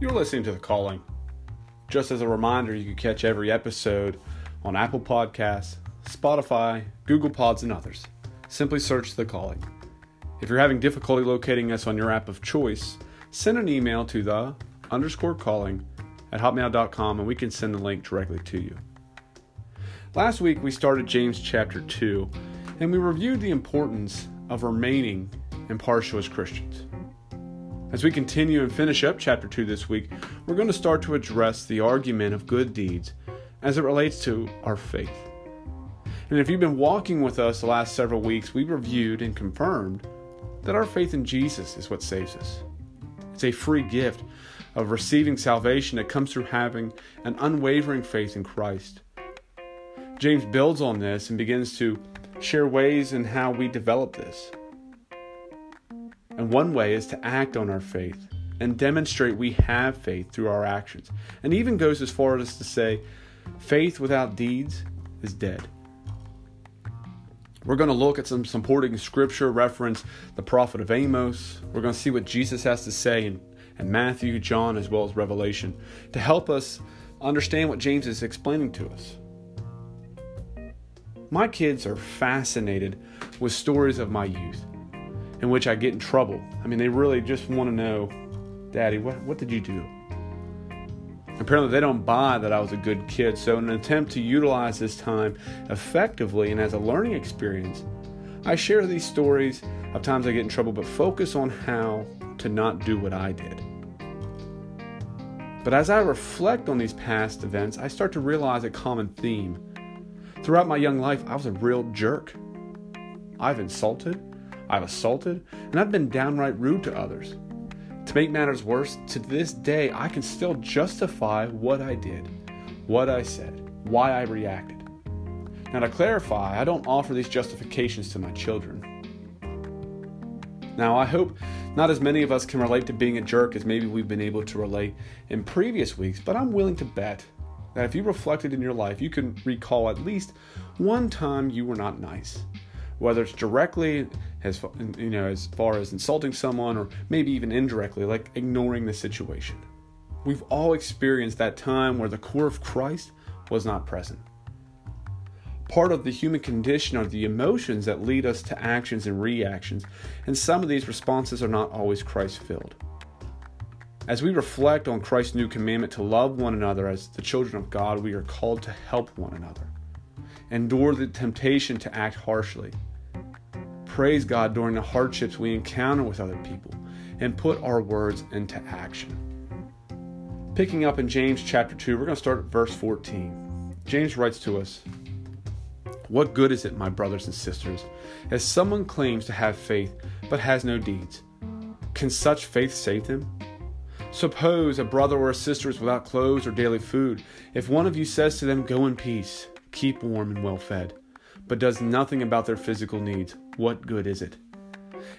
You're listening to The Calling. Just as a reminder, you can catch every episode on Apple Podcasts, Spotify, Google Pods, and others. Simply search The Calling. If you're having difficulty locating us on your app of choice, send an email to the underscore calling at hotmail.com and we can send the link directly to you. Last week we started James chapter 2 and we reviewed the importance of remaining impartial as Christians. As we continue and finish up chapter 2 this week, we're going to start to address the argument of good deeds as it relates to our faith. And if you've been walking with us the last several weeks, we've reviewed and confirmed that our faith in Jesus is what saves us. It's a free gift of receiving salvation that comes through having an unwavering faith in Christ. James builds on this and begins to share ways in how we develop this. And one way is to act on our faith and demonstrate we have faith through our actions. And even goes as far as to say, faith without deeds is dead. We're going to look at some supporting scripture, reference the prophet of Amos. We're going to see what Jesus has to say in, in Matthew, John, as well as Revelation to help us understand what James is explaining to us. My kids are fascinated with stories of my youth in which I get in trouble. I mean, they really just want to know, Daddy, what, what did you do? Apparently, they don't buy that I was a good kid. So, in an attempt to utilize this time effectively and as a learning experience, I share these stories of times I get in trouble, but focus on how to not do what I did. But as I reflect on these past events, I start to realize a common theme. Throughout my young life, I was a real jerk. I've insulted, I've assaulted, and I've been downright rude to others. To make matters worse, to this day, I can still justify what I did, what I said, why I reacted. Now, to clarify, I don't offer these justifications to my children. Now, I hope not as many of us can relate to being a jerk as maybe we've been able to relate in previous weeks, but I'm willing to bet that if you reflected in your life, you can recall at least one time you were not nice whether it's directly as you know as far as insulting someone or maybe even indirectly like ignoring the situation. We've all experienced that time where the core of christ was not present. Part of the human condition are the emotions that lead us to actions and reactions and some of these responses are not always christ filled as we reflect on christ's new commandment to love one another as the children of god we are called to help one another. Endure the temptation to act harshly, praise God during the hardships we encounter with other people, and put our words into action. Picking up in James chapter 2, we're going to start at verse 14. James writes to us What good is it, my brothers and sisters, if someone claims to have faith but has no deeds? Can such faith save them? Suppose a brother or a sister is without clothes or daily food. If one of you says to them, Go in peace, keep warm and well fed, but does nothing about their physical needs, what good is it?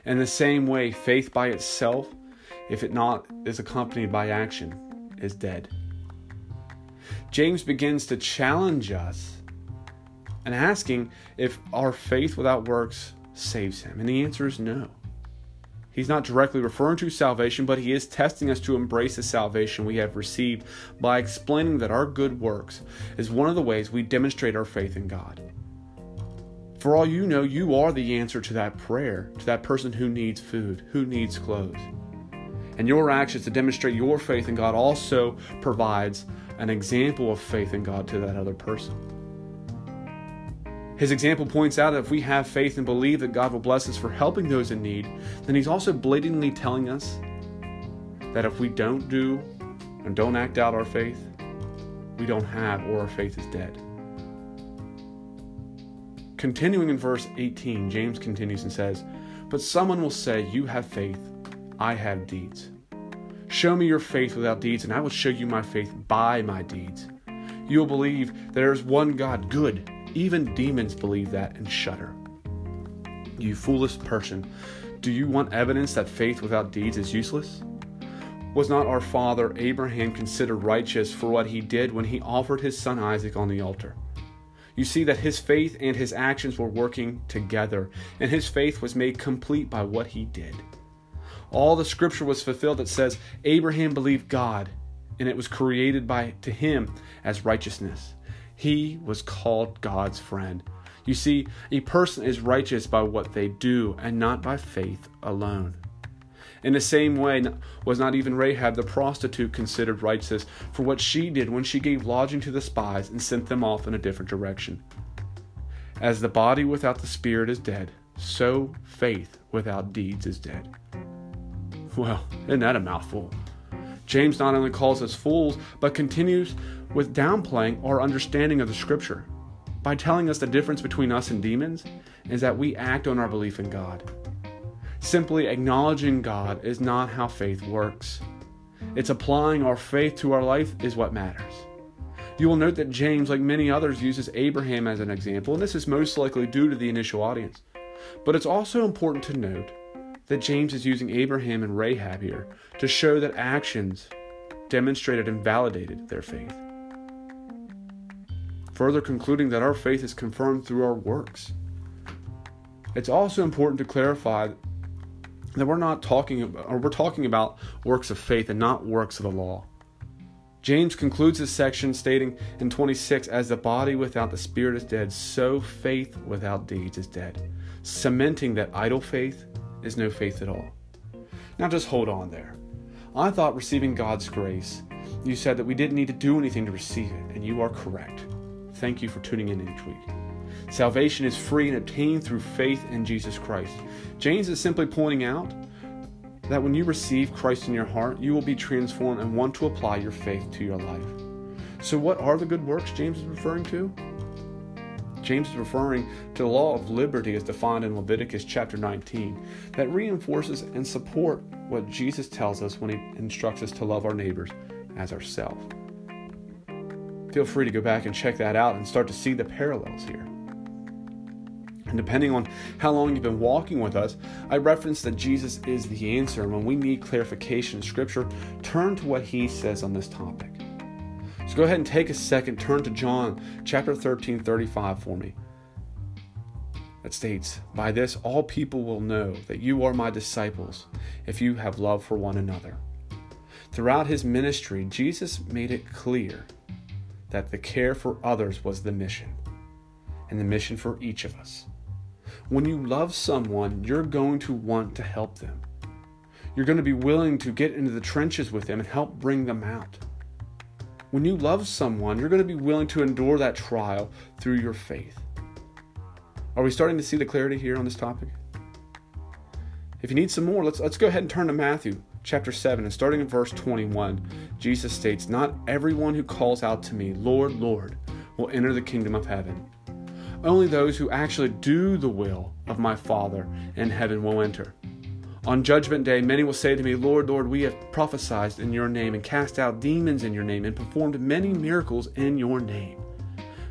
In the same way, faith by itself, if it not is accompanied by action, is dead. James begins to challenge us and asking if our faith without works saves him. And the answer is no. He's not directly referring to salvation, but he is testing us to embrace the salvation we have received by explaining that our good works is one of the ways we demonstrate our faith in God. For all you know, you are the answer to that prayer, to that person who needs food, who needs clothes. And your actions to demonstrate your faith in God also provides an example of faith in God to that other person. His example points out that if we have faith and believe that God will bless us for helping those in need, then he's also blatantly telling us that if we don't do and don't act out our faith, we don't have or our faith is dead. Continuing in verse 18, James continues and says, But someone will say, You have faith, I have deeds. Show me your faith without deeds, and I will show you my faith by my deeds. You will believe there is one God, good even demons believe that and shudder. You foolish person, do you want evidence that faith without deeds is useless? Was not our father Abraham considered righteous for what he did when he offered his son Isaac on the altar? You see that his faith and his actions were working together, and his faith was made complete by what he did. All the scripture was fulfilled that says Abraham believed God, and it was created by to him as righteousness. He was called God's friend. You see, a person is righteous by what they do and not by faith alone. In the same way, was not even Rahab the prostitute considered righteous for what she did when she gave lodging to the spies and sent them off in a different direction? As the body without the spirit is dead, so faith without deeds is dead. Well, isn't that a mouthful? James not only calls us fools, but continues with downplaying our understanding of the scripture by telling us the difference between us and demons is that we act on our belief in God. Simply acknowledging God is not how faith works. It's applying our faith to our life is what matters. You will note that James, like many others, uses Abraham as an example, and this is most likely due to the initial audience. But it's also important to note that James is using Abraham and Rahab here to show that actions demonstrated and validated their faith further concluding that our faith is confirmed through our works. It's also important to clarify that we're not talking about, or we're talking about works of faith and not works of the law. James concludes this section stating in 26 As the body without the spirit is dead, so faith without deeds is dead, cementing that idle faith is no faith at all. Now just hold on there. I thought receiving God's grace, you said that we didn't need to do anything to receive it, and you are correct. Thank you for tuning in each week. Salvation is free and obtained through faith in Jesus Christ. James is simply pointing out that when you receive Christ in your heart, you will be transformed and want to apply your faith to your life. So, what are the good works James is referring to? James is referring to the law of liberty as defined in Leviticus chapter 19 that reinforces and support what Jesus tells us when he instructs us to love our neighbors as ourselves feel free to go back and check that out and start to see the parallels here. And depending on how long you've been walking with us, I reference that Jesus is the answer. And when we need clarification in Scripture, turn to what he says on this topic. So go ahead and take a second, turn to John chapter 13, 35 for me. That states, By this all people will know that you are my disciples if you have love for one another. Throughout his ministry, Jesus made it clear that the care for others was the mission, and the mission for each of us. When you love someone, you're going to want to help them. You're going to be willing to get into the trenches with them and help bring them out. When you love someone, you're going to be willing to endure that trial through your faith. Are we starting to see the clarity here on this topic? If you need some more, let's, let's go ahead and turn to Matthew chapter 7, and starting in verse 21, Jesus states, Not everyone who calls out to me, Lord, Lord, will enter the kingdom of heaven. Only those who actually do the will of my Father in heaven will enter. On judgment day, many will say to me, Lord, Lord, we have prophesied in your name, and cast out demons in your name, and performed many miracles in your name.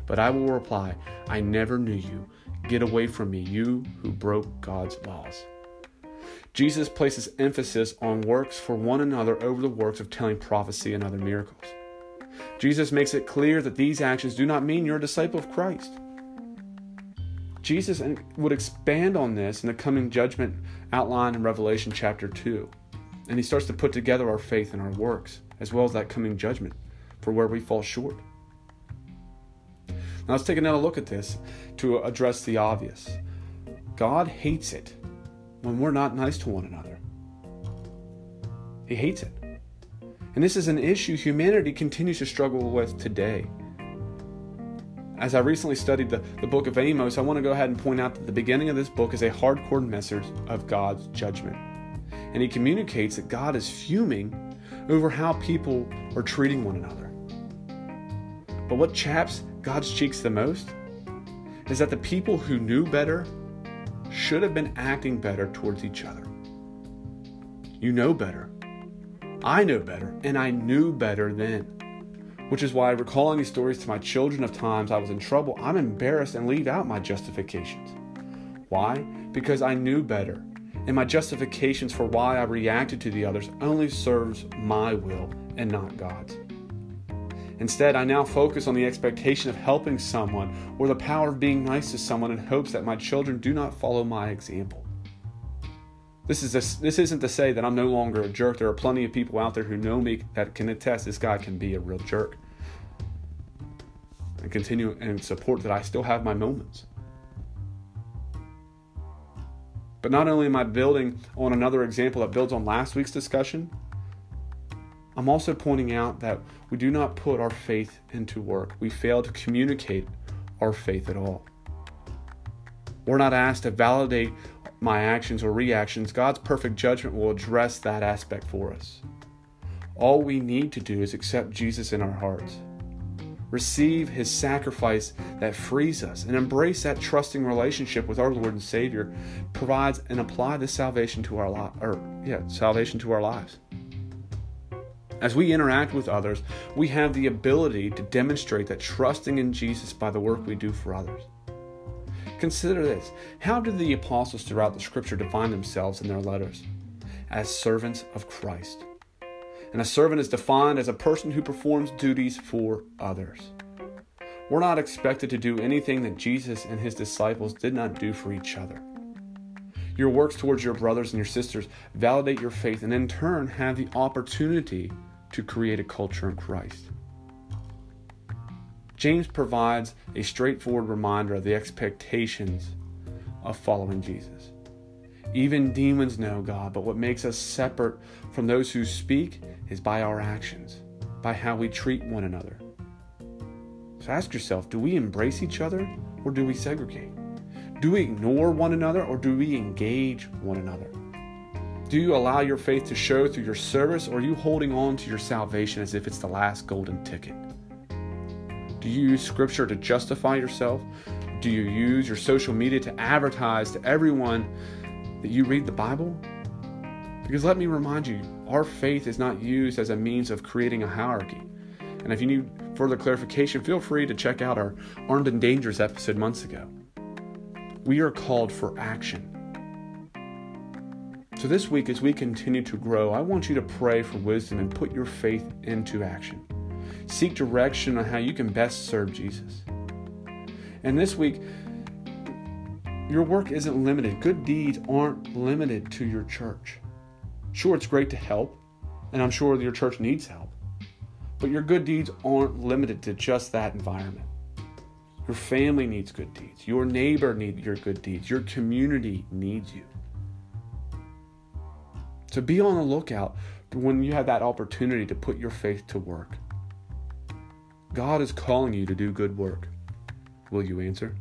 But I will reply, I never knew you. Get away from me, you who broke God's laws. Jesus places emphasis on works for one another over the works of telling prophecy and other miracles. Jesus makes it clear that these actions do not mean you're a disciple of Christ. Jesus would expand on this in the coming judgment outlined in Revelation chapter 2. And he starts to put together our faith and our works, as well as that coming judgment for where we fall short. Now let's take another look at this to address the obvious. God hates it when we're not nice to one another. He hates it. And this is an issue humanity continues to struggle with today. As I recently studied the, the book of Amos, I want to go ahead and point out that the beginning of this book is a hardcore message of God's judgment. And he communicates that God is fuming over how people are treating one another. But what chaps God's cheeks the most is that the people who knew better should have been acting better towards each other. You know better. I know better, and I knew better then. Which is why, recalling these stories to my children of times I was in trouble, I'm embarrassed and leave out my justifications. Why? Because I knew better, and my justifications for why I reacted to the others only serves my will and not God's. Instead, I now focus on the expectation of helping someone or the power of being nice to someone in hopes that my children do not follow my example. This is a, this isn't to say that I'm no longer a jerk. There are plenty of people out there who know me that can attest this guy can be a real jerk. And continue and support that I still have my moments. But not only am I building on another example that builds on last week's discussion, I'm also pointing out that we do not put our faith into work. We fail to communicate our faith at all. We're not asked to validate my actions or reactions. God's perfect judgment will address that aspect for us. All we need to do is accept Jesus in our hearts, receive his sacrifice that frees us, and embrace that trusting relationship with our Lord and Savior provides and apply this salvation to our li- or yeah, salvation to our lives. As we interact with others, we have the ability to demonstrate that trusting in Jesus by the work we do for others. Consider this how did the apostles throughout the scripture define themselves in their letters? As servants of Christ. And a servant is defined as a person who performs duties for others. We're not expected to do anything that Jesus and his disciples did not do for each other. Your works towards your brothers and your sisters validate your faith and in turn have the opportunity to create a culture in Christ. James provides a straightforward reminder of the expectations of following Jesus. Even demons know God, but what makes us separate from those who speak is by our actions, by how we treat one another. So ask yourself do we embrace each other or do we segregate? Do we ignore one another or do we engage one another? Do you allow your faith to show through your service or are you holding on to your salvation as if it's the last golden ticket? Do you use scripture to justify yourself? Do you use your social media to advertise to everyone that you read the Bible? Because let me remind you, our faith is not used as a means of creating a hierarchy. And if you need further clarification, feel free to check out our Armed and Dangerous episode months ago. We are called for action. So, this week, as we continue to grow, I want you to pray for wisdom and put your faith into action. Seek direction on how you can best serve Jesus. And this week, your work isn't limited. Good deeds aren't limited to your church. Sure, it's great to help, and I'm sure your church needs help, but your good deeds aren't limited to just that environment. Your family needs good deeds. Your neighbor needs your good deeds. Your community needs you. So be on the lookout when you have that opportunity to put your faith to work. God is calling you to do good work. Will you answer?